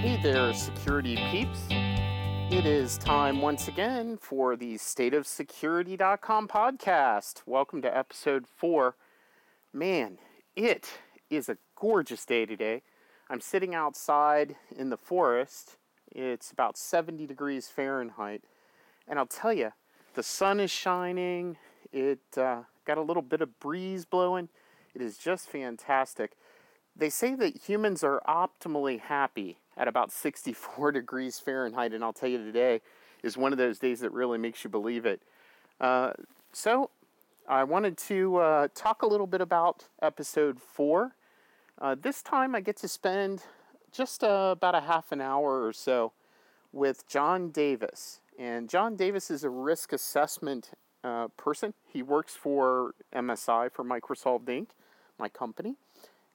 Hey there, security peeps. It is time once again for the stateofsecurity.com podcast. Welcome to episode four. Man, it is a gorgeous day today. I'm sitting outside in the forest. It's about 70 degrees Fahrenheit. And I'll tell you, the sun is shining. It uh, got a little bit of breeze blowing. It is just fantastic. They say that humans are optimally happy at about 64 degrees Fahrenheit, and I'll tell you today is one of those days that really makes you believe it. Uh, so, I wanted to uh, talk a little bit about episode four. Uh, this time, I get to spend just uh, about a half an hour or so with John Davis. And John Davis is a risk assessment uh, person. He works for MSI, for MicroSolved Inc., my company.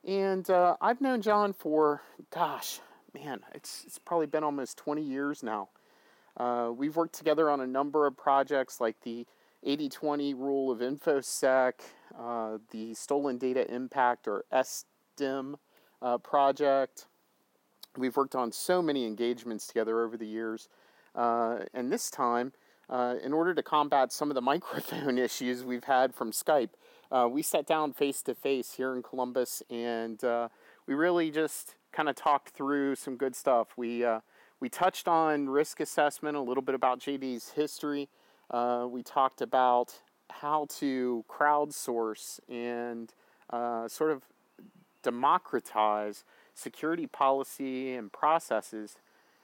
And uh, I've known John for, gosh, man, it's, it's probably been almost 20 years now. Uh, we've worked together on a number of projects like the 80 20 rule of InfoSec, uh, the Stolen Data Impact or SDIM uh, project. We've worked on so many engagements together over the years. Uh, and this time, uh, in order to combat some of the microphone issues we've had from Skype, uh, we sat down face to face here in Columbus and we really just kind of talked through some good stuff. We uh, we touched on risk assessment, a little bit about JD's history. Uh, we talked about how to crowdsource and uh, sort of democratize security policy and processes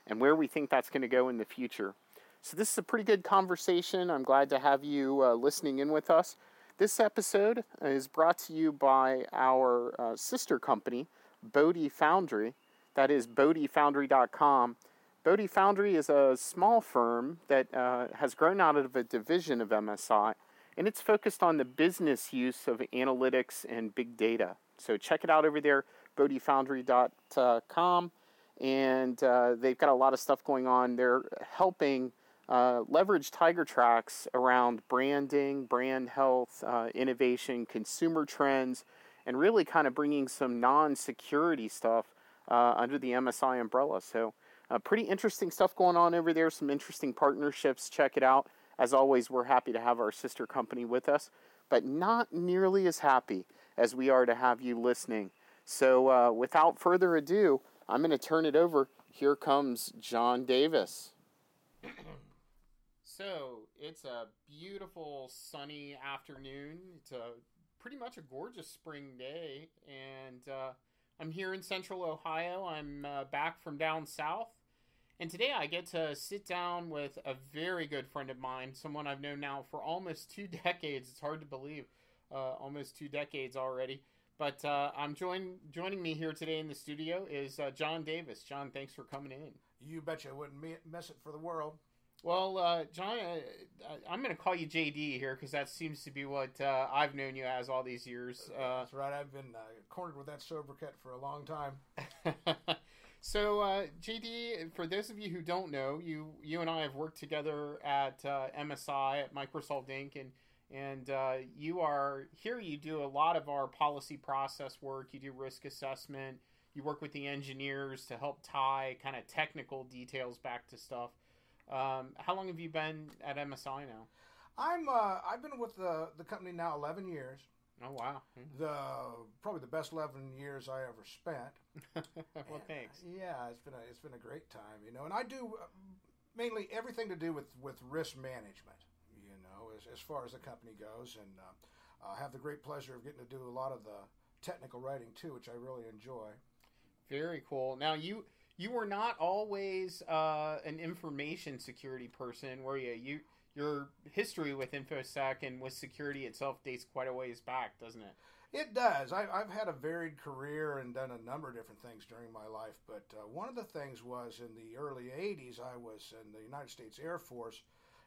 and where we think that's going to go in the future. So, this is a pretty good conversation. I'm glad to have you uh, listening in with us. This episode is brought to you by our uh, sister company, Bodhi Foundry. That is bodhifoundry.com. Bodhi Foundry is a small firm that uh, has grown out of a division of MSI, and it's focused on the business use of analytics and big data. So check it out over there, bodhifoundry.com, and uh, they've got a lot of stuff going on. They're helping uh, leverage Tiger Tracks around branding, brand health, uh, innovation, consumer trends, and really kind of bringing some non-security stuff uh, under the MSI umbrella. So uh, pretty interesting stuff going on over there. Some interesting partnerships. Check it out. As always, we're happy to have our sister company with us, but not nearly as happy as we are to have you listening. So uh, without further ado, I'm going to turn it over. Here comes John Davis. so it's a beautiful sunny afternoon. It's a pretty much a gorgeous spring day, and uh, I'm here in central Ohio. I'm uh, back from down south, and today I get to sit down with a very good friend of mine, someone I've known now for almost two decades. It's hard to believe, uh, almost two decades already. But uh, I'm join, joining me here today in the studio is uh, John Davis. John, thanks for coming in. You betcha I wouldn't miss it for the world. Well, uh, John, uh, I'm going to call you JD here because that seems to be what uh, I've known you as all these years. Uh, That's right. I've been uh, cornered with that sobriquet for a long time. so, uh, JD, for those of you who don't know, you you and I have worked together at MSI at MicroSolved Inc. and and you are here. You do a lot of our policy process work. You do risk assessment. You work with the engineers to help tie kind of technical details back to stuff. Um, how long have you been at MSI now? I'm uh, I've been with the the company now 11 years. Oh wow! The probably the best 11 years I ever spent. well, and, thanks. Yeah, it's been a it's been a great time, you know. And I do uh, mainly everything to do with with risk management, you know, as as far as the company goes, and uh, I have the great pleasure of getting to do a lot of the technical writing too, which I really enjoy. Very cool. Now you you were not always uh, an information security person, were you? You your history with infosec and with security itself dates quite a ways back, doesn't it? It does. I, have had a varied career and done a number of different things during my life. But uh, one of the things was in the early 80s, I was in the United States Air Force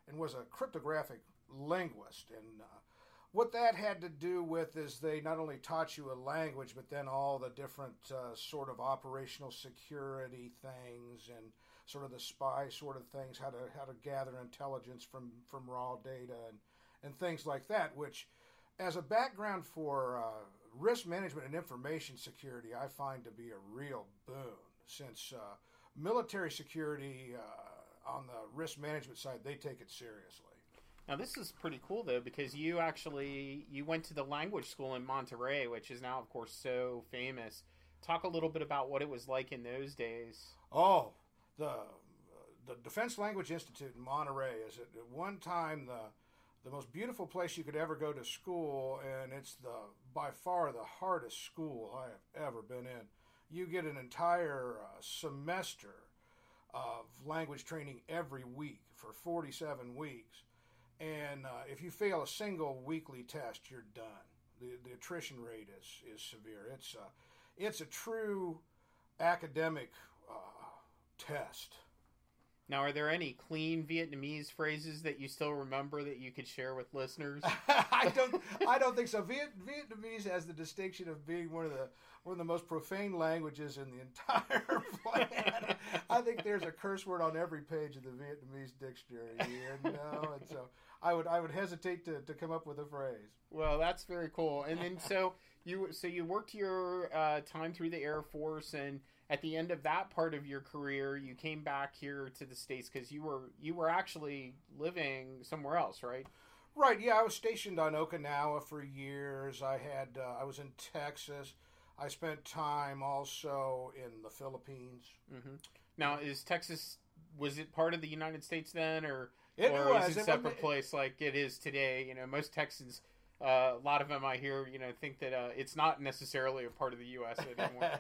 and was a cryptographic linguist. And uh, what that had to do with is they not only taught you a language, but then all the different uh, sort of operational security things and sort of the spy sort of things, how to how to gather intelligence from from raw data and and things like that. Which, as a background for uh, risk management and information security, I find to be a real boon since. Uh, military security uh, on the risk management side, they take it seriously. Now this is pretty cool though because you actually you went to the language school in Monterey, which is now of course so famous. Talk a little bit about what it was like in those days. Oh, the the Defense Language Institute in Monterey is at one time the the most beautiful place you could ever go to school, and it's the by far the hardest school I have ever been in. You get an entire uh, semester of language training every week for 47 weeks, and uh, if you fail a single weekly test, you're done. The, the attrition rate is, is severe. It's, uh, it's a true academic uh, test. Now, are there any clean Vietnamese phrases that you still remember that you could share with listeners? I don't. I don't think so. Viet, Vietnamese has the distinction of being one of the one of the most profane languages in the entire planet. I think there's a curse word on every page of the Vietnamese dictionary. You know, and so I would I would hesitate to, to come up with a phrase. Well, that's very cool. And then so you so you worked your uh, time through the Air Force and at the end of that part of your career, you came back here to the states because you were you were actually living somewhere else, right? Right. Yeah, I was stationed on Okinawa for years. I had uh, I was in Texas. I spent time also in the Philippines. Mm-hmm. Now, is Texas was it part of the United States then, or it or was. is it a separate it, place like it is today? You know, most Texans uh, a lot of them I hear, you know, think that uh, it's not necessarily a part of the U.S. anymore.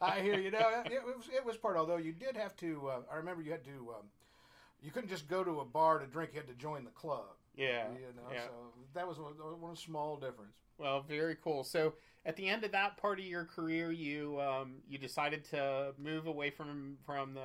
I hear you. Know it was it was part. Although you did have to. Uh, I remember you had to. Um, you couldn't just go to a bar to drink. You had to join the club. Yeah. You know, yeah. so that was one, one small difference. Well, very cool. So at the end of that part of your career, you um, you decided to move away from from the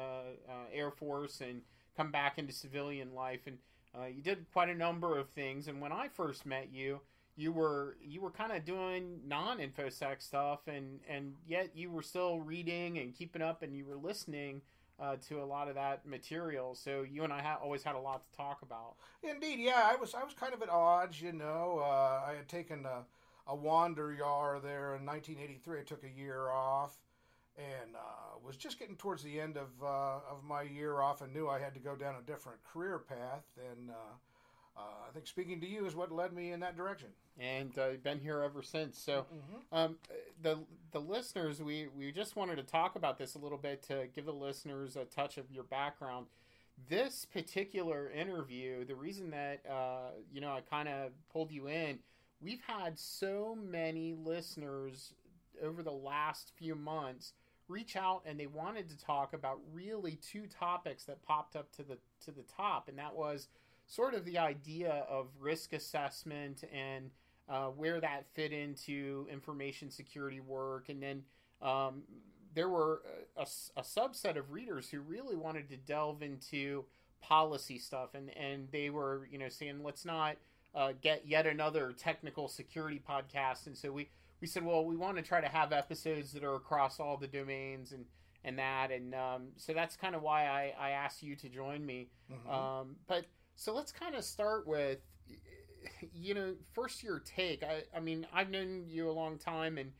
uh, Air Force and come back into civilian life and uh, you did quite a number of things, and when I first met you, you were you were kind of doing non infosec stuff, and and yet you were still reading and keeping up, and you were listening uh, to a lot of that material. So you and I ha- always had a lot to talk about. Indeed, yeah, I was I was kind of at odds, you know. Uh, I had taken a, a yar there in 1983. I took a year off and uh, was just getting towards the end of uh, of my year off and knew I had to go down a different career path. And uh, uh I think speaking to you is what led me in that direction. And uh, been here ever since. So, mm-hmm. um, the the listeners, we we just wanted to talk about this a little bit to give the listeners a touch of your background. This particular interview, the reason that uh, you know I kind of pulled you in, we've had so many listeners over the last few months reach out and they wanted to talk about really two topics that popped up to the to the top, and that was sort of the idea of risk assessment and uh, where that fit into information security work, and then um, there were a, a, subset of readers who really wanted to delve into policy stuff, and and they were you know saying let's not uh, get yet another technical security podcast, and so we we said, well, we want to try to have episodes that are across all the domains and and that, and um, so that's kind of why I, I asked you to join me. Mm-hmm. Um, but so let's kind of start with, you know, first your take. I, I mean, I've known you a long time, and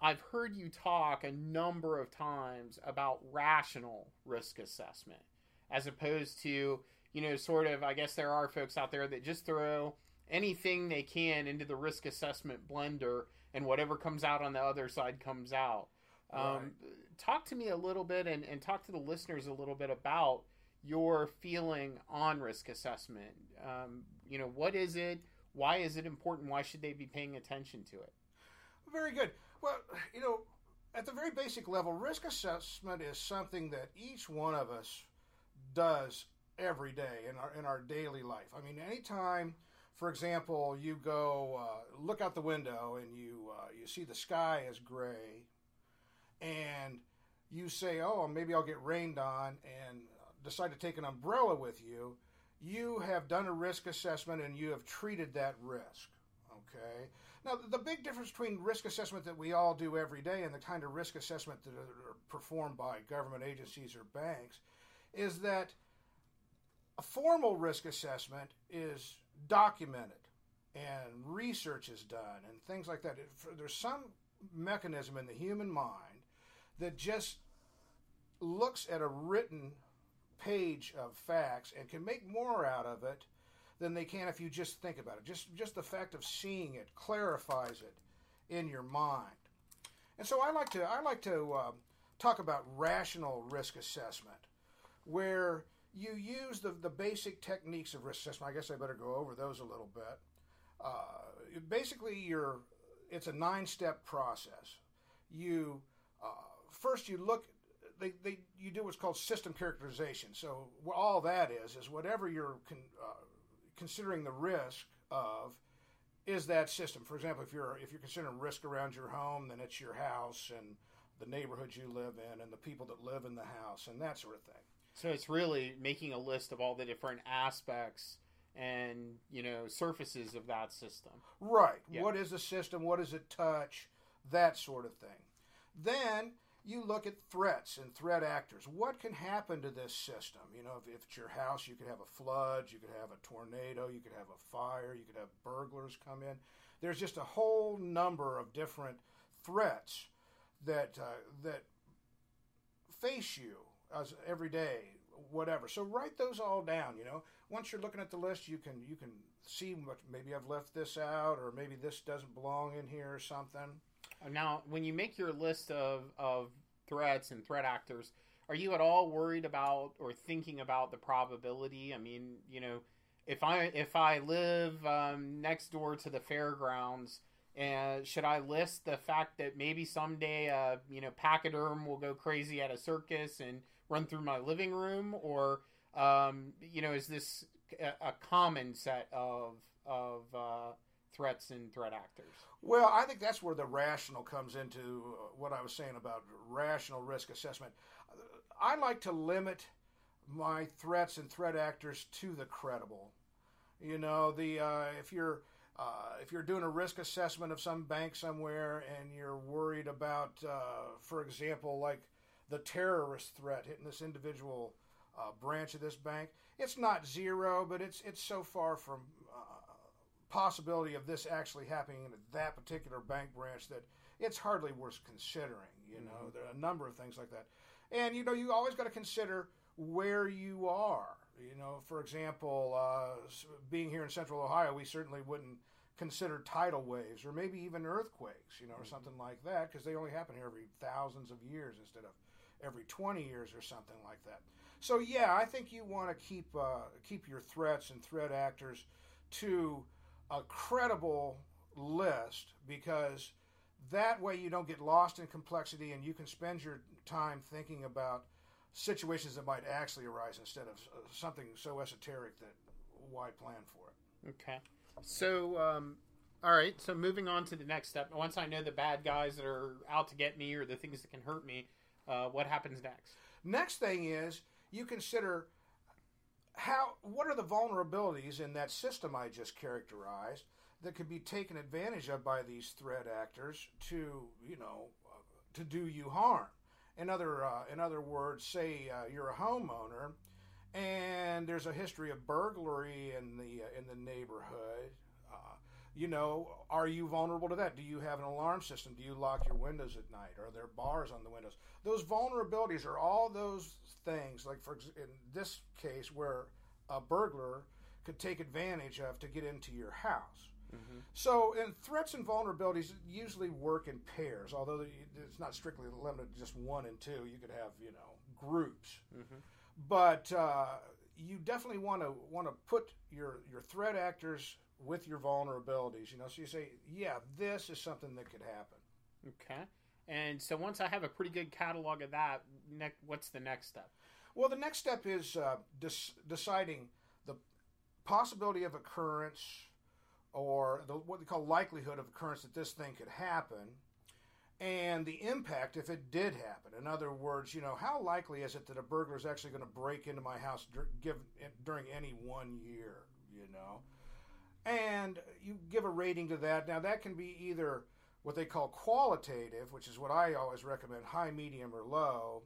I've heard you talk a number of times about rational risk assessment, as opposed to, you know, sort of. I guess there are folks out there that just throw anything they can into the risk assessment blender and whatever comes out on the other side comes out. Um, right. Talk to me a little bit and, and talk to the listeners a little bit about your feeling on risk assessment. Um, you know, what is it? Why is it important? Why should they be paying attention to it? Very good. Well, you know, at the very basic level, risk assessment is something that each one of us does every day in our in our daily life. I mean, anytime for example, you go uh, look out the window and you uh, you see the sky is gray, and you say, "Oh, maybe I'll get rained on," and decide to take an umbrella with you. You have done a risk assessment and you have treated that risk. Okay. Now, the big difference between risk assessment that we all do every day and the kind of risk assessment that are performed by government agencies or banks is that a formal risk assessment is documented and research is done and things like that. There's some mechanism in the human mind that just looks at a written page of facts and can make more out of it than they can if you just think about it. Just just the fact of seeing it clarifies it in your mind. And so I like to I like to um, talk about rational risk assessment, where you use the, the basic techniques of risk assessment. I guess I better go over those a little bit. Uh, basically, you're, it's a nine step process. You uh, first you look they, they you do what's called system characterization. So all that is is whatever you're con, uh, considering the risk of is that system. For example, if you're if you're considering risk around your home, then it's your house and the neighborhood you live in and the people that live in the house and that sort of thing. So it's really making a list of all the different aspects and you know surfaces of that system. Right. Yeah. What is the system? What does it touch? That sort of thing. Then you look at threats and threat actors. What can happen to this system? You know, if, if, it's your house, you could have a flood, you could have a tornado, you could have a fire, you could have burglars come in. There's just a whole number of different threats that uh, that face you as every day, whatever. So write those all down. You know, once you're looking at the list, you can you can see what maybe I've left this out, or maybe this doesn't belong in here, or something. Now, when you make your list of of threats and threat actors, are you at all worried about or thinking about the probability? I mean, you know, if I if I live um, next door to the fairgrounds and should I list the fact that maybe someday, uh, you know, pachyderm will go crazy at a circus and run through my living room, or um, you know, is this a, common set of of uh, threats and threat actors? Well, I think that's where the rational comes into uh, what I was saying about rational risk assessment. I like to limit my threats and threat actors to the credible. You know, the uh, if you're uh, if you're doing a risk assessment of some bank somewhere and you're worried about, uh, for example, like the terrorist threat hitting this individual uh, branch of this bank, it's not zero, but it's it's so far from uh, possibility of this actually happening in that particular bank branch that it's hardly worth considering. You know, mm-hmm. there are a number of things like that, and you know, you always got to consider where you are. You know, for example, uh, being here in Central Ohio, we certainly wouldn't consider tidal waves or maybe even earthquakes, you know, or mm-hmm. something like that, because they only happen here every thousands of years instead of every 20 years or something like that. So yeah, I think you want to keep uh, keep your threats and threat actors to a credible list because that way you don't get lost in complexity and you can spend your time thinking about situations that might actually arise instead of uh, something so esoteric that why plan for it. Okay. So, um, all right. So, moving on to the next step. Once I know the bad guys that are out to get me or the things that can hurt me, uh, what happens next? Next thing is you consider how what are the vulnerabilities in that system I just characterized that could be taken advantage of by these threat actors to you know uh, to do you harm. In other uh, in other words, say uh, you're a homeowner and there's a history of burglary in the uh, in the neighborhood. You know, are you vulnerable to that? Do you have an alarm system? Do you lock your windows at night? Are there bars on the windows? Those vulnerabilities are all those things. Like for in this case, where a burglar could take advantage of to get into your house. Mm-hmm. So, and threats and vulnerabilities usually work in pairs, although it's not strictly limited to just one and two. You could have, you know, groups. Mm-hmm. But uh, you definitely want to want to put your your threat actors with your vulnerabilities. You know, so you say, yeah, this is something that could happen. Okay. And so once I have a pretty good catalog of that, ne- what's the next step? Well, the next step is uh, des- deciding the possibility of occurrence or the, what they call likelihood of occurrence that this thing could happen and the impact if it did happen. In other words, you know, how likely is it that a burglar is actually going to break into my house dur- give, during any one year, you know? And you give a rating to that. Now, that can be either what they call qualitative, which is what I always recommend high, medium, or low,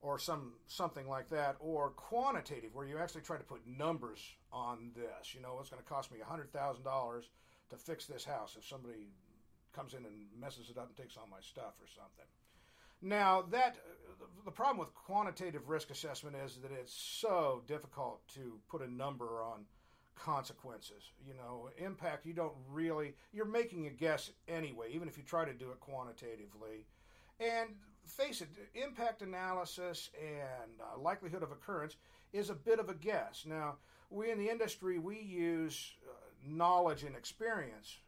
or some something like that, or quantitative, where you actually try to put numbers on this. You know, it's going to cost me $100,000 to fix this house if somebody comes in and messes it up and takes all my stuff or something. Now that the problem with quantitative risk assessment is that it's so difficult to put a number on consequences. You know, impact you don't really you're making a guess anyway, even if you try to do it quantitatively. And face it, impact analysis and uh, likelihood of occurrence is a bit of a guess. Now, we in the industry we use uh, knowledge and experience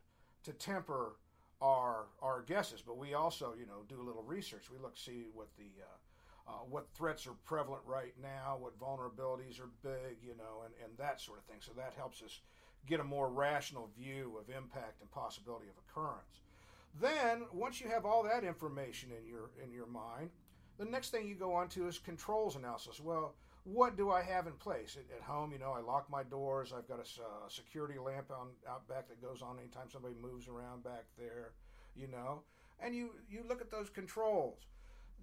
to temper our our guesses, but we also you know do a little research. We look see what the uh, uh, what threats are prevalent right now, what vulnerabilities are big, you know, and, and that sort of thing. So that helps us get a more rational view of impact and possibility of occurrence. Then, once you have all that information in your in your mind, the next thing you go on to is controls analysis. Well, what do I have in place at, at home? You know, I lock my doors. I've got a uh, security lamp on out back that goes on anytime somebody moves around back there. You know, and you you look at those controls.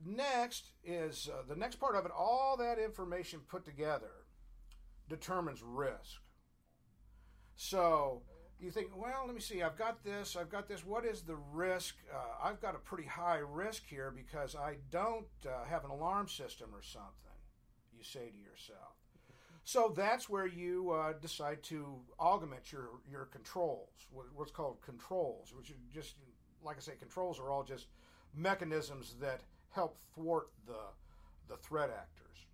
Next is uh, the next part of it. All that information put together determines risk. So you think, well, let me see, I've got this, I've got this. What is the risk? Uh, I've got a pretty high risk here because I don't uh, have an alarm system or something, you say to yourself. So that's where you uh, decide to augment your, your controls, what's called controls, which are just, like I say, controls are all just mechanisms that help thwart the, the threat actors.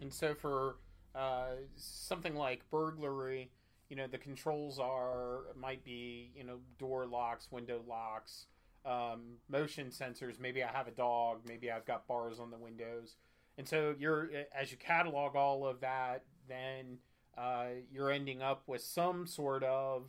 And so for uh, something like burglary, you know the controls are might be you know door locks window locks um, motion sensors. Maybe i have a dog. Maybe i've got bars on the windows. And so you're as you catalog all of that then uh, you're ending up with some sort of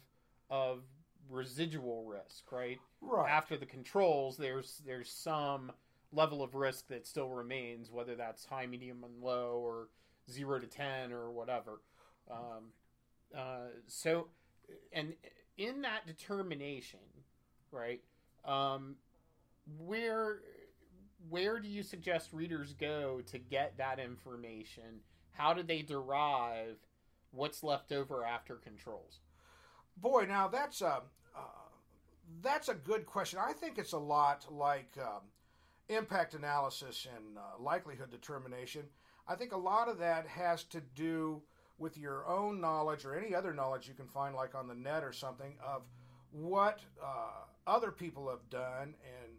of residual risk right right after the controls there's there's some level of risk that still remains whether that's high medium and low or 0 to 10 or whatever um, uh, so, and in that determination, right? Um, where where do you suggest readers go to get that information? How do they derive what's left over after controls? Boy, now that's a uh, that's a good question. I think it's a lot like um, impact analysis and uh, likelihood determination. I think a lot of that has to do with your own knowledge or any other knowledge you can find, like on the net or something, of what uh, other people have done and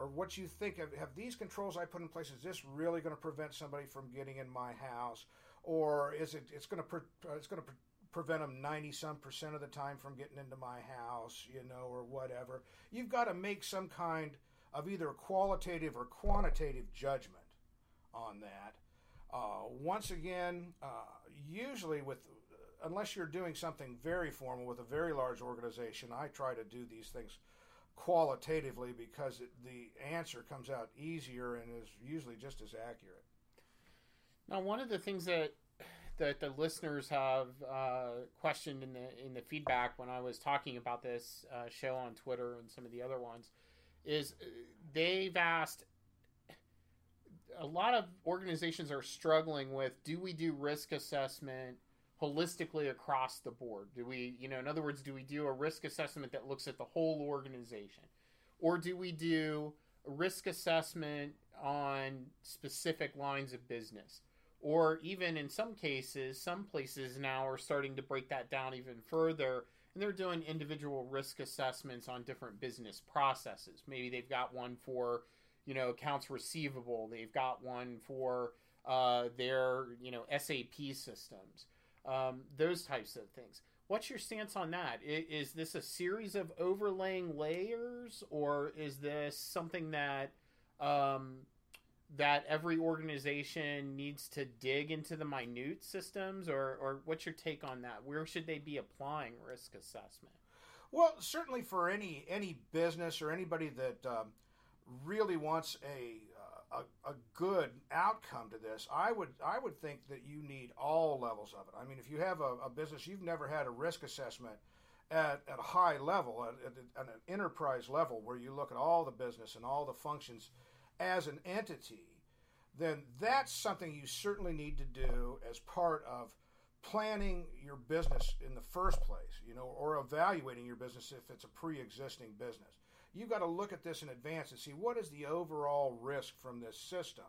or what you think of have these controls I put in place is this really going to prevent somebody from getting in my house or is it it's going to uh, it's going to prevent them 90 some percent of the time from getting into my house you know or whatever you've got to make some kind of either qualitative or quantitative judgment on that uh, once again, uh, usually with unless you're doing something very formal with a very large organization, I try to do these things qualitatively because it, the answer comes out easier and is usually just as accurate. Now, one of the things that that the listeners have uh, questioned in the in the feedback when I was talking about this uh, show on Twitter and some of the other ones is uh, they've asked a lot of organizations are struggling with do we do risk assessment holistically across the board? Do we you know in other words do we do a risk assessment that looks at the whole organization? Or do we do a risk assessment on specific lines of business or even in some cases some places now are starting to break that down even further and they're doing individual risk assessments on different business processes maybe they've got one for you know accounts receivable. They've got one for uh, their you know SAP systems. Um, those types of things. What's your stance on that? Is, this a series of overlaying layers, or is this something that um, that every organization needs to dig into the minute systems, or, or what's your take on that? Where should they be applying risk assessment? Well, certainly for any any business or anybody that um, really wants a, uh, a, a good outcome to this, I would I would think that you need all levels of it. I mean, if you have a, a business you've never had a risk assessment at, at a high level, at, at, at an enterprise level, where you look at all the business and all the functions as an entity, then that's something you certainly need to do as part of planning your business in the first place, you know, or evaluating your business if it's a pre-existing business you've got to look at this in advance and see what is the overall risk from this system.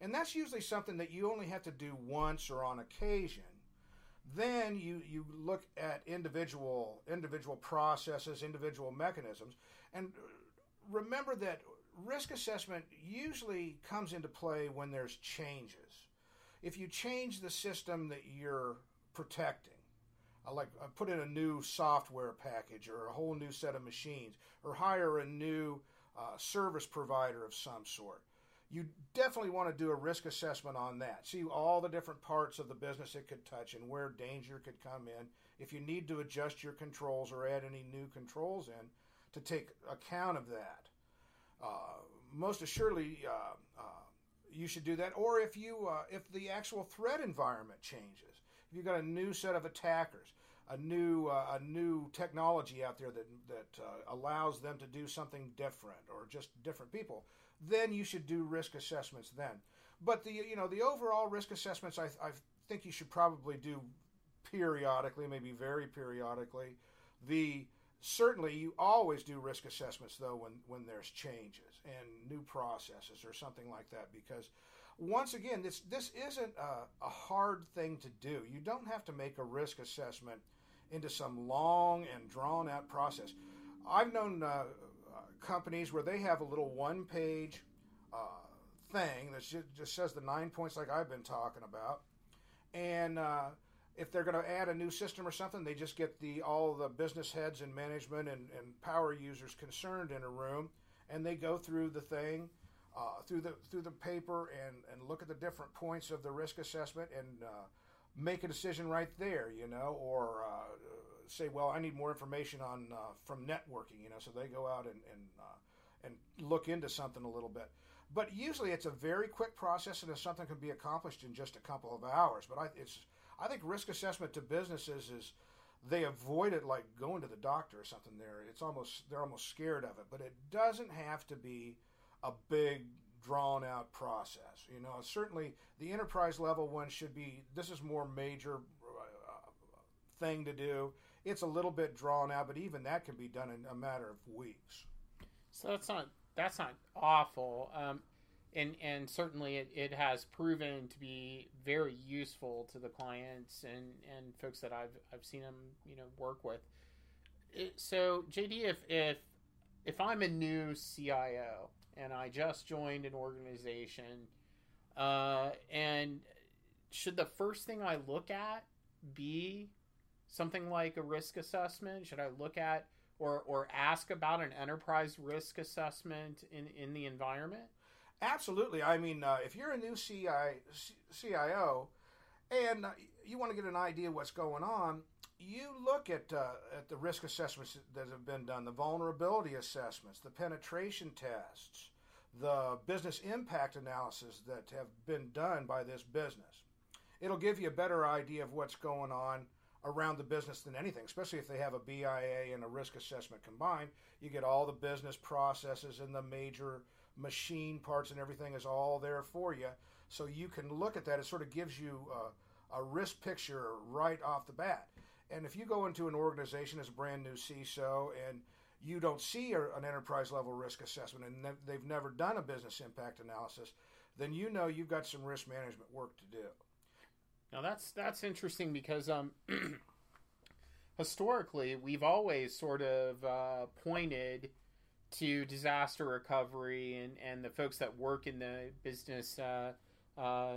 And that's usually something that you only have to do once or on occasion. Then you, you look at individual individual processes, individual mechanisms, and remember that risk assessment usually comes into play when there's changes. If you change the system that you're protecting, I like I put in a new software package or a whole new set of machines or hire a new uh, service provider of some sort. You definitely want to do a risk assessment on that. See all the different parts of the business it could touch and where danger could come in. If you need to adjust your controls or add any new controls in to take account of that. Uh, most assuredly, uh, uh, you should do that. Or if you uh, if the actual threat environment changes, if you've got a new set of attackers, a new a new technology out there that that allows them to do something different or just different people, then you should do risk assessments then. But the you know the overall risk assessments, I, I think you should probably do periodically, maybe very periodically. The certainly you always do risk assessments though when when there's changes and new processes or something like that because once again this this isn't a, a hard thing to do. You don't have to make a risk assessment into some long and drawn out process. I've known uh, companies where they have a little one page uh, thing that just says the nine points like i've been talking about. And uh, if they're going to add a new system or something, they just get the all the business heads and management and, and power users concerned in a room, and they go through the thing, uh, through the through the paper, and and look at the different points of the risk assessment and uh, make a decision right there, you know, or uh, say, well, I need more information on uh, from networking, you know, so they go out and and uh, and look into something a little bit. But usually, it's a very quick process, and something can be accomplished in just a couple of hours. But I, it's I think risk assessment to businesses is they avoid it like going to the doctor or something. There, it's almost they're almost scared of it, but it doesn't have to be a big drawn out process. You know, certainly the enterprise level one should be. This is more major uh, thing to do. It's a little bit drawn out, but even that can be done in a matter of weeks. So that's not that's not awful. Um, and and certainly it, it has proven to be very useful to the clients and and folks that I've I've seen them you know work with. It, so JD, if if if I'm a new CIO and I just joined an organization, uh, and should the first thing I look at be something like a risk assessment? Should I look at or or ask about an enterprise risk assessment in in the environment? Absolutely. I mean, uh, if you're a new CI, CIO and uh, you want to get an idea what's going on, you look at uh, at the risk assessments that have been done, the vulnerability assessments, the penetration tests, the business impact analysis that have been done by this business. It'll give you a better idea of what's going on around the business than anything, especially if they have a BIA and a risk assessment combined. You get all the business processes and the major machine parts and everything is all there for you. So you can look at that. It sort of gives you a, a risk picture right off the bat. And if you go into an organization as a brand new CISO and you don't see an enterprise level risk assessment and they've never done a business impact analysis, then you know you've got some risk management work to do. Now that's that's interesting because um, historically we've always sort of uh, pointed to disaster recovery and, and the folks that work in the business uh, uh,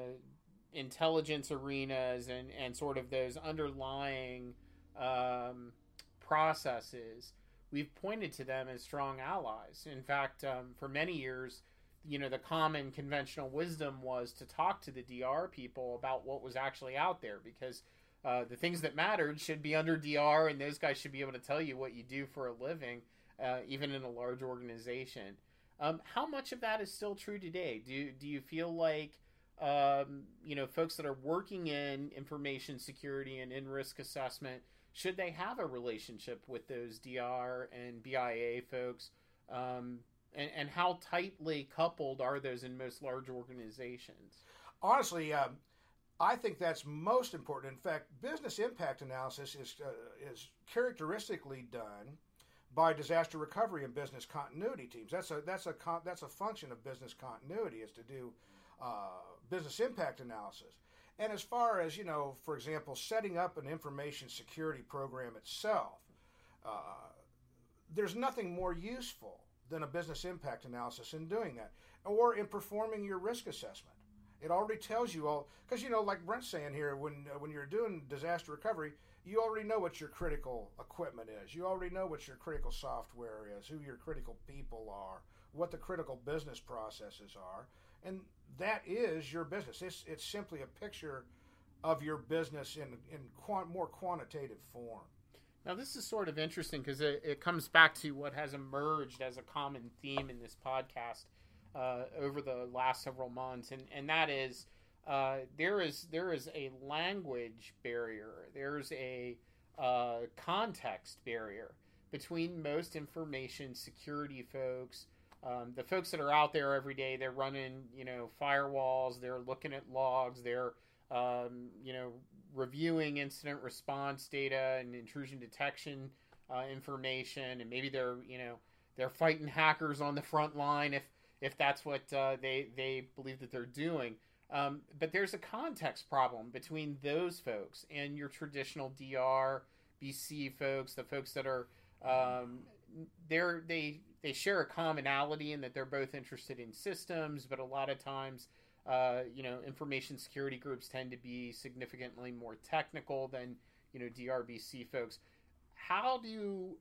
intelligence arenas and, and sort of those underlying um, processes, we've pointed to them as strong allies. In fact, um, for many years, you know, the common conventional wisdom was to talk to the DR people about what was actually out there because uh, the things that mattered should be under DR and those guys should be able to tell you what you do for a living uh, even in a large organization. Um, how much of that is still true today? Do do you feel like um, you know folks that are working in information security and in risk assessment should they have a relationship with those DR and BIA folks? Um, and, and how tightly coupled are those in most large organizations? Honestly, um, I think that's most important. In fact, business impact analysis is uh, is characteristically done by disaster recovery and business continuity teams. That's a that's a that's a function of business continuity is to do uh, business impact analysis. And as far as you know, for example, setting up an information security program itself, uh, there's nothing more useful than a business impact analysis in doing that, or in performing your risk assessment. It already tells you all because you know, like Brent's saying here, when uh, when you're doing disaster recovery, you already know what your critical equipment is. You already know what your critical software is, who your critical people are, what the critical business processes are, and that is your business. It's it's simply a picture of your business in in quant, more quantitative form. Now, this is sort of interesting because it, it comes back to what has emerged as a common theme in this podcast uh, over the last several months, and, and that is uh, there is there is a language barrier. There's a uh, context barrier between most information security folks, um, the folks that are out there every day. They're running you know firewalls. They're looking at logs. They're um, you know reviewing incident response data and intrusion detection uh, information, and maybe they're you know they're fighting hackers on the front line if if that's what uh, they they believe that they're doing. Um, but there's a context problem between those folks and your traditional DR, BC folks, the folks that are um, they're they they share a commonality in that they're both interested in systems, but a lot of times, uh, you know, information security groups tend to be significantly more technical than you know DRBC folks. How do you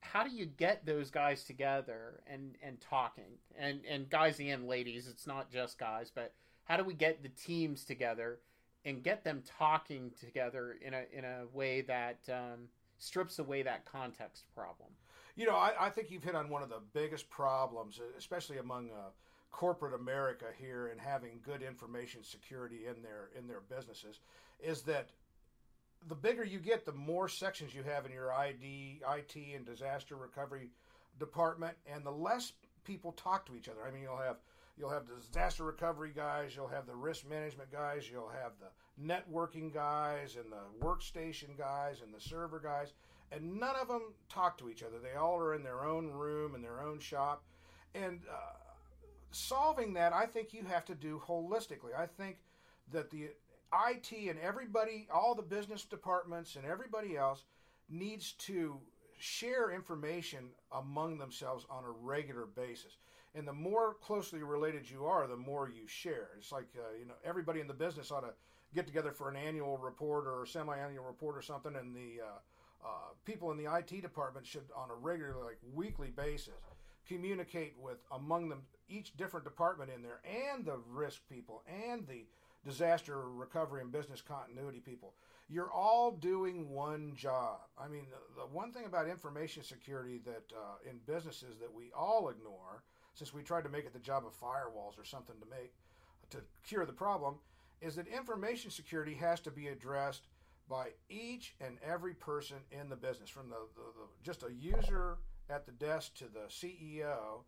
how do you get those guys together and and talking and and guys and ladies? It's not just guys, but how do we get the teams together and get them talking together in a in a way that um, strips away that context problem? You know, I, I, think you've hit on one of the biggest problems, especially among uh, corporate America here, and having good information security in their in their businesses, is that the bigger you get, the more sections you have in your ID, IT, and disaster recovery department, and the less people talk to each other. I mean, you'll have You'll have the disaster recovery guys, you'll have the risk management guys, you'll have the networking guys and the workstation guys and the server guys, and none of them talk to each other. They all are in their own room in their own shop. And uh, solving that, I think you have to do holistically. I think that the IT and everybody, all the business departments and everybody else needs to share information among themselves on a regular basis and the more closely related you are, the more you share. It's like uh, you know everybody in the business ought to get together for an annual report or a semi-annual report or something, and the uh, uh, people in the IT department should, on a regular, like weekly basis, communicate with among them each different department in there, and the risk people, and the disaster recovery and business continuity people. You're all doing one job. I mean, the, the one thing about information security that uh, in businesses that we all ignore since we tried to make it the job of firewalls or something to make to cure the problem, is that information security has to be addressed by each and every person in the business, from the, the, the just a user at the desk to the CEO,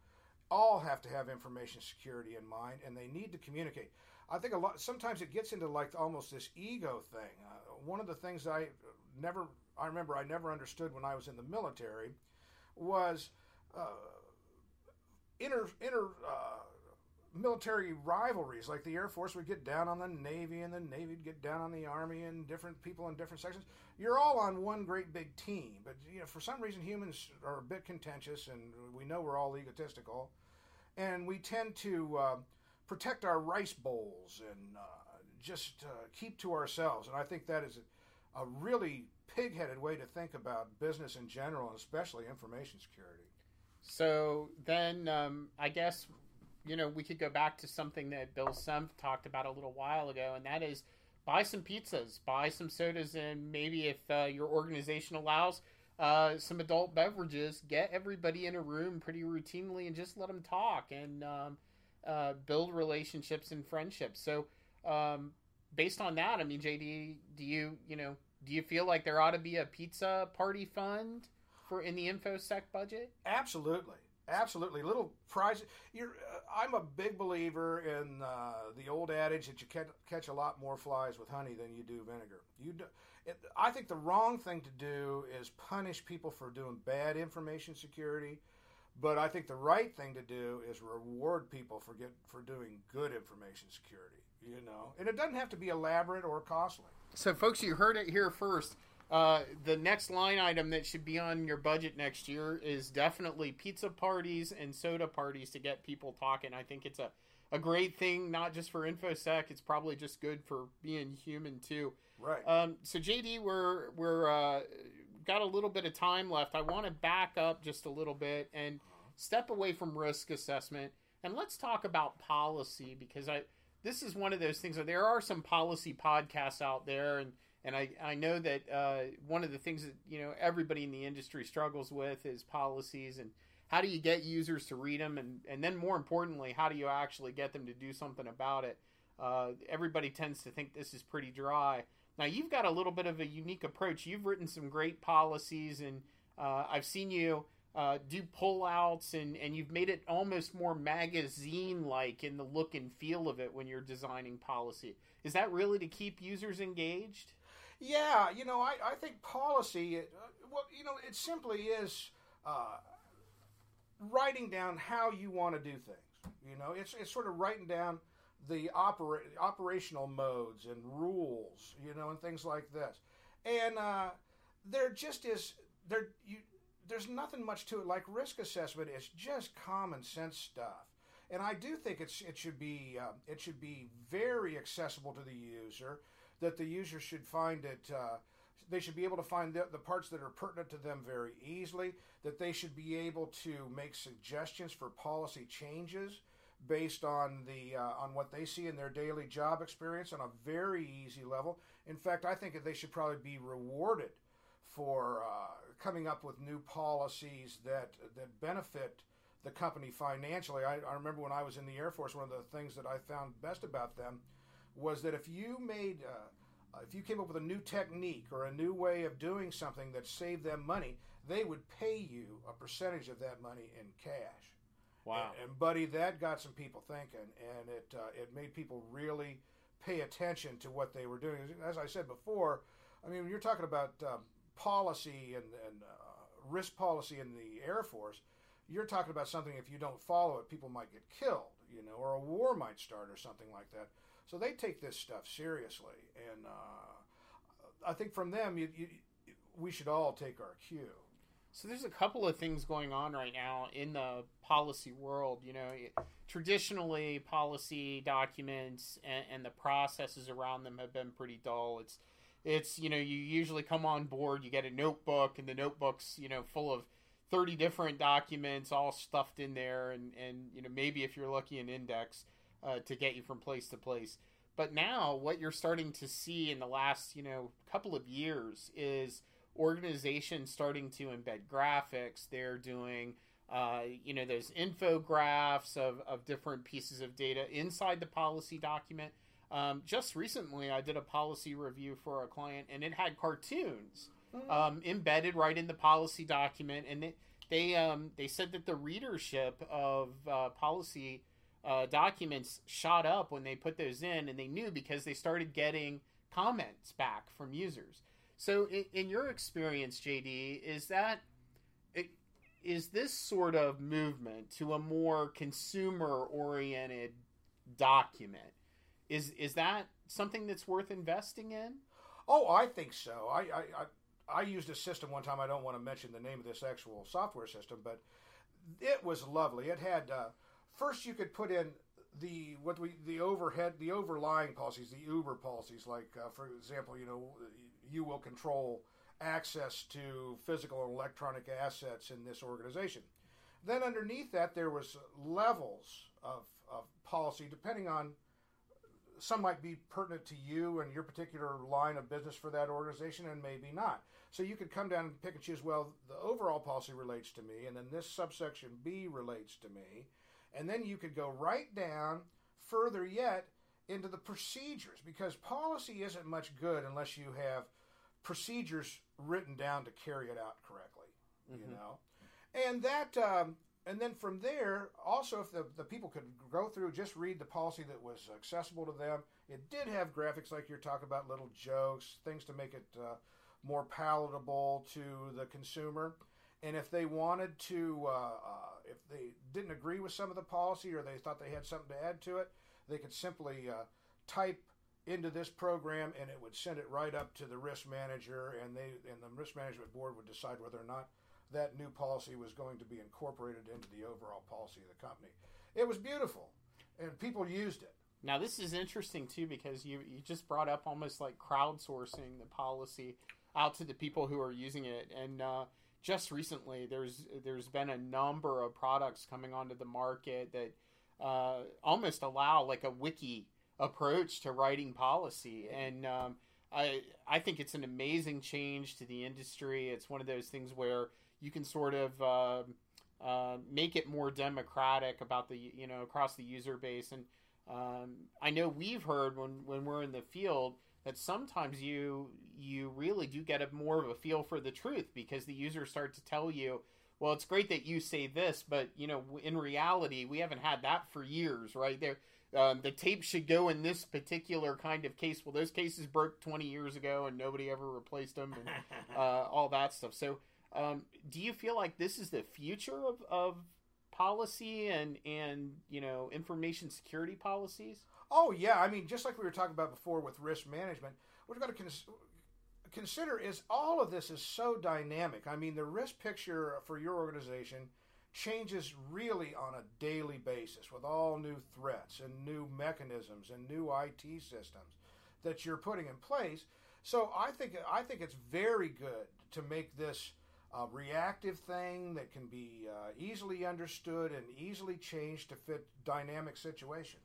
all have to have information security in mind, and they need to communicate. I think a lot. Sometimes it gets into like almost this ego thing. Uh, one of the things I never, I remember, I never understood when I was in the military, was. Uh, inter inter uh, military rivalries. Like the Air Force would get down on the Navy, and the Navy would get down on the Army, and different people in different sections. You're all on one great big team, but you know for some reason humans are a bit contentious, and we know we're all egotistical, and we tend to uh, protect our rice bowls and uh, just uh, keep to ourselves. And I think that is a, a really pig-headed way to think about business in general, and especially information security. So then um, I guess, you know, we could go back to something that Bill Sempf talked about a little while ago, and that is buy some pizzas, buy some sodas, and maybe if uh, your organization allows, uh, some adult beverages. Get everybody in a room pretty routinely and just let them talk and um, uh, build relationships and friendships. So, um, based on that, I mean, JD, do you you know do you feel like there ought to be a pizza party fund? For in the infosec budget? Absolutely, Absolutely, little prizes. You're, uh, I'm a big believer in uh, the old adage that you catch, catch a lot more flies with honey than you do vinegar. You, do, it, I think the wrong thing to do is punish people for doing bad information security, but I think the right thing to do is reward people for get for doing good information security. You know, and it doesn't have to be elaborate or costly. So, folks, you heard it here first. Uh, the next line item that should be on your budget next year is definitely pizza parties and soda parties to get people talking. I think it's a, a great thing, not just for InfoSec. It's probably just good for being human too. Right. Um, so JD, we're we're uh, got a little bit of time left. I want to back up just a little bit and step away from risk assessment and let's talk about policy because I this is one of those things. There are some policy podcasts out there and and I, I know that uh, one of the things that you know everybody in the industry struggles with is policies and how do you get users to read them and, and then more importantly how do you actually get them to do something about it? Uh, everybody tends to think this is pretty dry. Now you've got a little bit of a unique approach. You've written some great policies and uh, i've seen you uh, do pullouts and, and you've made it almost more magazine like in the look and feel of it when you're designing policy. Is that really to keep users engaged yeah, you know, I, I think policy, uh, well, you know, it simply is uh, writing down how you want to do things. You know, it's, it's sort of writing down the opera, operational modes and rules, you know, and things like this. And uh, there just is, there, you, there's nothing much to it. Like risk assessment is just common sense stuff. And I do think it's, it should be uh, it should be very accessible to the user that the user should find it. Uh, they should be able to find the, the, parts that are pertinent to them very easily. That they should be able to make suggestions for policy changes based on the uh, on what they see in their daily job experience on a very easy level. In fact, I think that they should probably be rewarded for uh, coming up with new policies that that benefit the company financially. I, I remember when I was in the Air Force, one of the things that I found best about them was that if you made uh, if you came up with a new technique or a new way of doing something that saved them money, they would pay you a percentage of that money in cash. Wow! And, and buddy, that got some people thinking, and it uh, it made people really pay attention to what they were doing. As I said before, I mean, when you're talking about um, policy and, and uh, risk policy in the Air Force, you're talking about something if you don't follow it, people might get killed, you know, or a war might start or something like that. So they take this stuff seriously, and uh, I think from them, you, you, we should all take our cue. So there's a couple of things going on right now in the policy world. You know, it, traditionally policy documents and, and, the processes around them have been pretty dull. It's it's you know you usually come on board, you get a notebook, and the notebook's you know full of 30 different documents all stuffed in there, and and you know maybe if you're lucky an index uh, to get you from place to place. But now, what you're starting to see in the last, you know, couple of years is organizations starting to embed graphics. They're doing, uh, you know, those infographics of, of different pieces of data inside the policy document. Um, just recently, I did a policy review for a client, and it had cartoons mm. um, embedded right in the policy document, and it, they um, they said that the readership of uh, policy uh, documents shot up when they put those in, and they knew because they started getting comments back from users. So, in, in your experience, JD, is that is this sort of movement to a more consumer-oriented document is is that something that's worth investing in? Oh, I think so. I, I, I, I used a system one time. I don't want to mention the name of this actual software system, but it was lovely. It had uh, first you could put in the what we the overhead the overlying policies the uber policies like uh, for example you know you will control access to physical and electronic assets in this organization. Then underneath that there was levels of, of policy depending on some might be pertinent to you and your particular line of business for that organization and maybe not. So you could come down and pick and choose well the overall policy relates to me and then this subsection b relates to me and then you could go right down further yet into the procedures because policy isn't much good unless you have procedures written down to carry it out correctly, mm-hmm. you know. And that um, and then from there, also, if the, the people could go through, just read the policy that was accessible to them. It did have graphics like you're talking about, little jokes, things to make it uh, more palatable to the consumer. And if they wanted to, uh, uh, if they didn't agree with some of the policy or they thought they had something to add to it, they could simply uh, type into this program and it would send it right up to the risk manager and they and the risk management board would decide whether or not that new policy was going to be incorporated into the overall policy of the company. It was beautiful, and people used it. Now this is interesting too because you you just brought up almost like crowdsourcing the policy out to the people who are using it, and uh, just recently there's there's been a number of products coming onto the market that uh, almost allow like a wiki approach to writing policy, and um, I I think it's an amazing change to the industry. It's one of those things where you can sort of uh, uh, make it more democratic about the you know across the user base. And um, I know we've heard when when we're in the field that sometimes you you really do get a more of a feel for the truth because the users start to tell you well it's great that you say this but you know in reality we haven't had that for years right? There um, the tape should go in this particular kind of case. Well those cases broke 20 years ago and nobody ever replaced them and uh, all that stuff. So um, do you feel like this is the future of, of policy and and you know information security policies? Oh yeah, I mean just like we were talking about before with risk management, what we've got to cons- consider is all of this is so dynamic. I mean the risk picture for your organization changes really on a daily basis with all new threats and new mechanisms and new IT systems that you're putting in place. So I think I think it's very good to make this a reactive thing that can be uh, easily understood and easily changed to fit dynamic situations.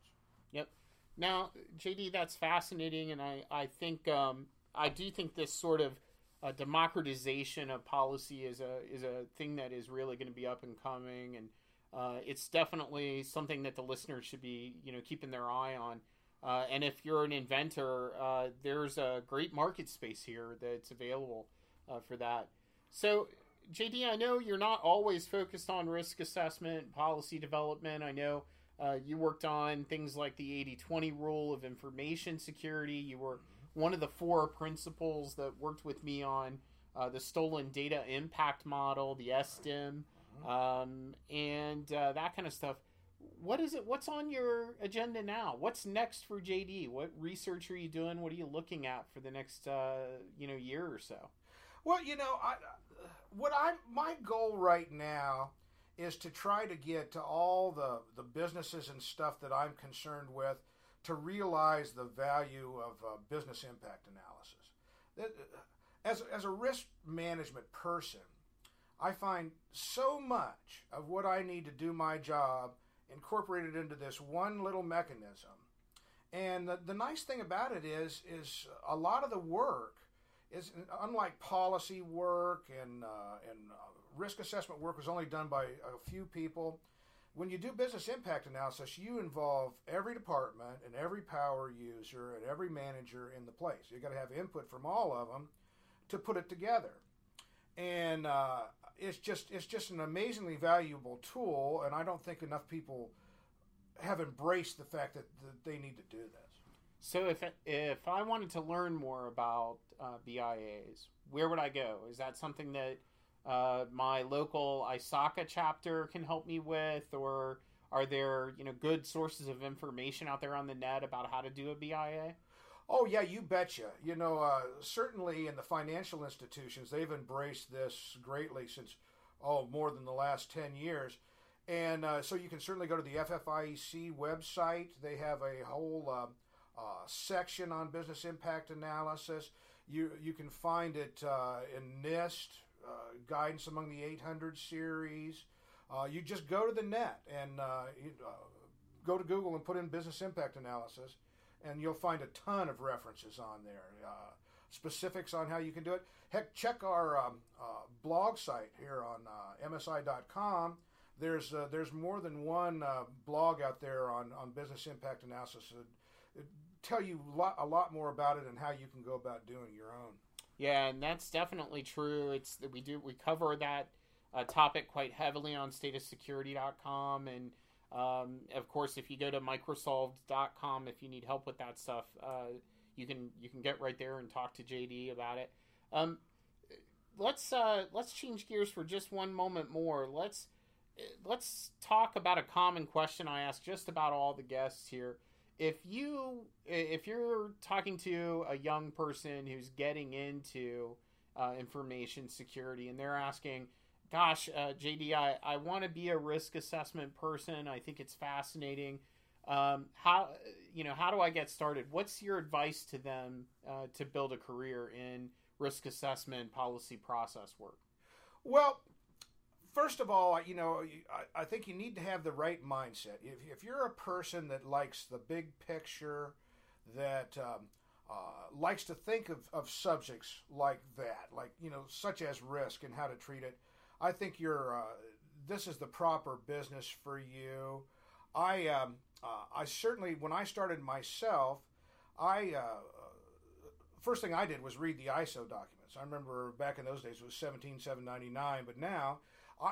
Yep. Now, JD, that's fascinating, and I I think um, I do think this sort of uh, democratization of policy is a is a thing that is really going to be up and coming, and uh, it's definitely something that the listeners should be you know keeping their eye on. Uh, and if you're an inventor, uh, there's a great market space here that's available uh, for that. So, JD, I know you're not always focused on risk assessment, policy development. I know uh, you worked on things like the 80 20 rule of information security. You were one of the four principals that worked with me on uh, the stolen data impact model, the SDIM, um, and uh, that kind of stuff. What is it? What's on your agenda now? What's next for JD? What research are you doing? What are you looking at for the next uh, you know year or so? Well, you know, I, what I my goal right now is to try to get to all the the businesses and stuff that I'm concerned with to realize the value of uh, business impact analysis. Uh, as as a risk management person, I find so much of what I need to do my job incorporated into this one little mechanism. And the, the nice thing about it is is a lot of the work is unlike policy work and uh, and uh, risk assessment work was only done by a few people. When you do business impact analysis, you involve every department and every power user and every manager in the place. You got to have input from all of them to put it together, and uh, it's just it's just an amazingly valuable tool. And I don't think enough people have embraced the fact that, that they need to do this. So if if I wanted to learn more about uh, BIAs, where would I go? Is that something that uh, my local ISACA chapter can help me with, or are there you know good sources of information out there on the net about how to do a BIA? Oh yeah, you betcha. You know, uh, certainly in the financial institutions, they've embraced this greatly since oh more than the last ten years. And uh, so you can certainly go to the FFIEC website. They have a whole uh, uh, section on business impact analysis. You you can find it uh, in NIST uh, guidance among the 800 series. Uh, you just go to the net and uh, you, uh, go to Google and put in business impact analysis, and you'll find a ton of references on there. Specifics on how you can do it. Heck, check our um, blog site here on MSI.com there's uh, there's more than one uh, blog out there on, on business impact analysis that tell you lot, a lot more about it and how you can go about doing your own. Yeah, and that's definitely true. It's we do we cover that uh, topic quite heavily on stateofsecurity.com. And um, of course, if you go to Microsolved.com, if you need help with that stuff, uh, you can you can get right there and talk to JD about it. Um, let's uh, let's change gears for just one moment more. Let's let's talk about a common question I ask just about all the guests here. If you if you're talking to a young person who's getting into uh, information security and they're asking, "Gosh, uh, JD, I, I want to be a risk assessment person. I think it's fascinating. Um, how you know how do I get started? What's your advice to them uh, to build a career in risk assessment policy process work? Well, first of all, you know, I, think you need to have the right mindset. If, if you're a person that likes the big picture, that um, uh, likes to think of, of subjects like that, like, you know, such as risk and how to treat it, I think you're, uh, this is the proper business for you. I, um, uh, I certainly, when I started myself, I, uh, first thing I did was read the ISO documents. I remember back in those days it was 17799, but now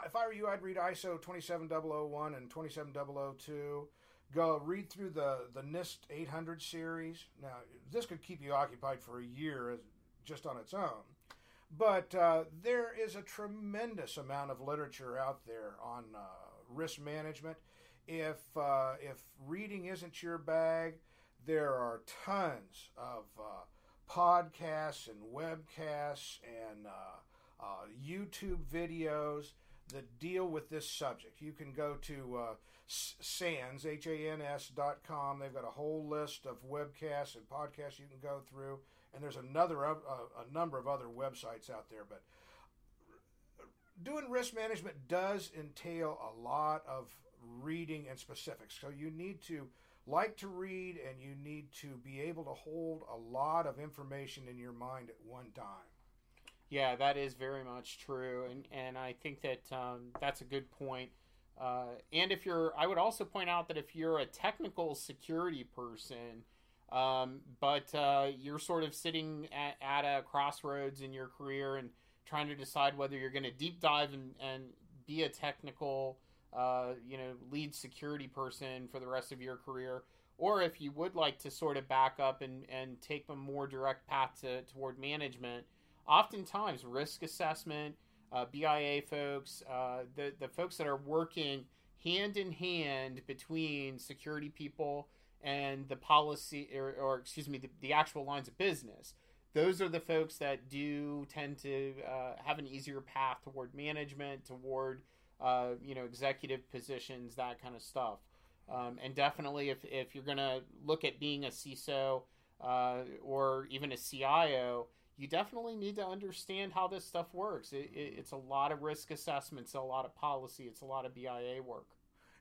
if I were you, I'd read ISO 27001 and 27002. Go read through the, the NIST 800 series. Now, this could keep you occupied for a year just on its own. But uh, there is a tremendous amount of literature out there on uh, risk management. If, uh, if reading isn't your bag, there are tons of uh, podcasts and webcasts and uh, uh, YouTube videos that deal with this subject. You can go to uh, SANS, H-A-N-S dot com. They've got a whole list of webcasts and podcasts you can go through, and there's another uh, a number of other websites out there. But doing risk management does entail a lot of reading and specifics. So you need to like to read and you need to be able to hold a lot of information in your mind at one time. Yeah, that is very much true, and and I think that um, that's a good point. Uh, and if you're, I would also point out that if you're a technical security person, um, but uh, you're sort of sitting at, at, a crossroads in your career and trying to decide whether you're going to deep dive and, and be a technical, uh, you know, lead security person for the rest of your career, or if you would like to sort of back up and, and take a more direct path to, toward management oftentimes risk assessment, uh, BIA folks, uh, the the folks that are working hand in hand between security people and the policy, or, or excuse me, the, the, actual lines of business. Those are the folks that do tend to uh, have an easier path toward management, toward uh, you know executive positions, that kind of stuff. Um, and definitely, if if you're going to look at being a CISO uh, or even a CIO, you definitely need to understand how this stuff works. It, it, it's a lot of risk assessments, a lot of policy, it's a lot of BIA work.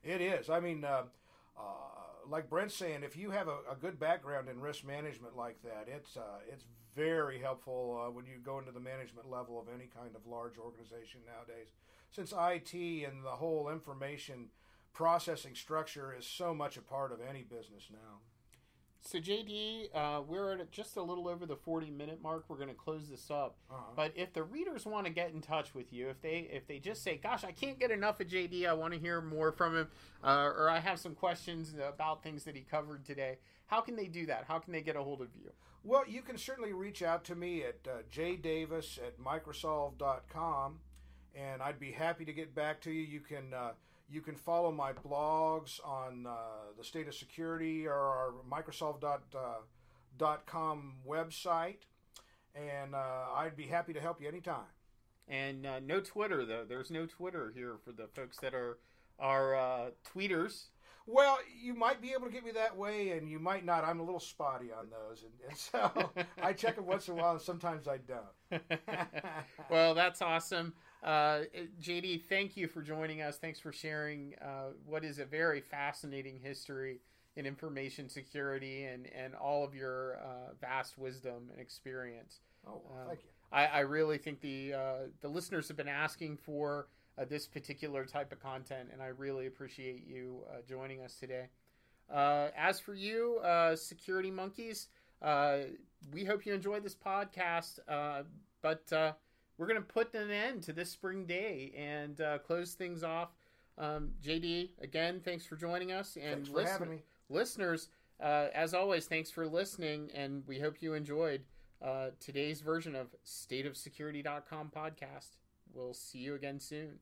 It is. I mean, uh, uh, like Brent's saying, if you have a, a, good background in risk management like that, it's uh, it's very helpful uh, when you go into the management level of any kind of large organization nowadays. Since IT and the whole information processing structure is so much a part of any business now. So JD, uh, we're at just a little over the forty-minute mark. We're going to close this up. Uh-huh. But if the readers want to get in touch with you, if they if they just say, "Gosh, I can't get enough of JD. I want to hear more from him," uh, or I have some questions about things that he covered today, how can they do that? How can they get a hold of you? Well, you can certainly reach out to me at uh, jdavis at microsolved.com, and I'd be happy to get back to you. You can uh, you can follow my blogs on uh, the state of security or our Microsolved.com uh, website, and uh, I'd be happy to help you anytime. And uh, no Twitter though. There's no Twitter here for the folks that are are uh, tweeters. Well, you might be able to get me that way, and you might not. I'm a little spotty on those, and, and so I check it once in a while, and sometimes I don't. well, that's awesome. Uh, JD, thank you for joining us. Thanks for sharing uh, what is a very fascinating history in information security and, and all of your uh, vast wisdom and experience. Oh, well, thank you. I, I, really think the uh, the listeners have been asking for uh, this particular type of content, and I really appreciate you uh, joining us today. as for you, security monkeys, we hope you enjoy this podcast. but we're going to put an end to this spring day and uh, close things off. Um, JD, again, thanks for joining us. And Thanks for having me. listeners, uh, as always, thanks for listening. And we hope you enjoyed uh, today's version of stateofsecurity.com podcast. We'll see you again soon.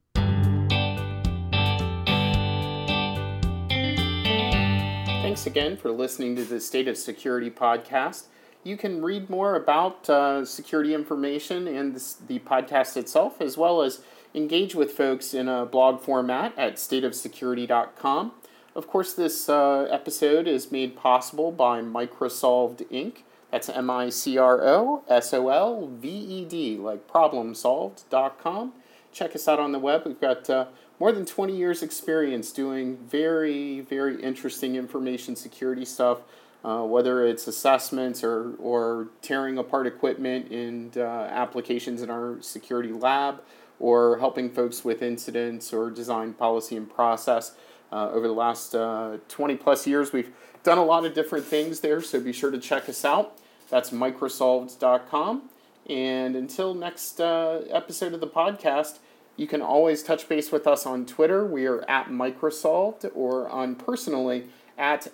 Thanks again for listening to the State of Security podcast. You can read more about uh, security information and this, the podcast itself, as well as engage with folks in a blog format at stateofsecurity.com. Of course, this uh, episode is made possible by MicroSolved Inc. That's M I C R O S O L V E D, like problemsolved.com. Check us out on the web. We've got uh, more than 20 years' experience doing very, very interesting information security stuff, uh, whether it's assessments or, or tearing apart equipment and uh, applications in our security lab, or helping folks with incidents or design policy and process. Uh, over the last uh, 20 plus years, we've done a lot of different things there, so be sure to check us out. That's microsolved.com. And until next uh, episode of the podcast, you can always touch base with us on Twitter. We are at Microsolved or on personally at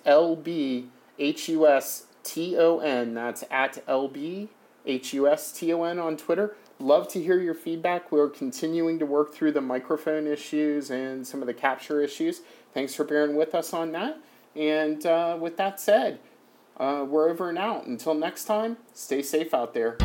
LBHUSTON. That's at LBHUSTON on Twitter. Love to hear your feedback. We're continuing to work through the microphone issues and some of the capture issues. Thanks for bearing with us on that. And uh, with that said, uh, we're over and out. Until next time, stay safe out there.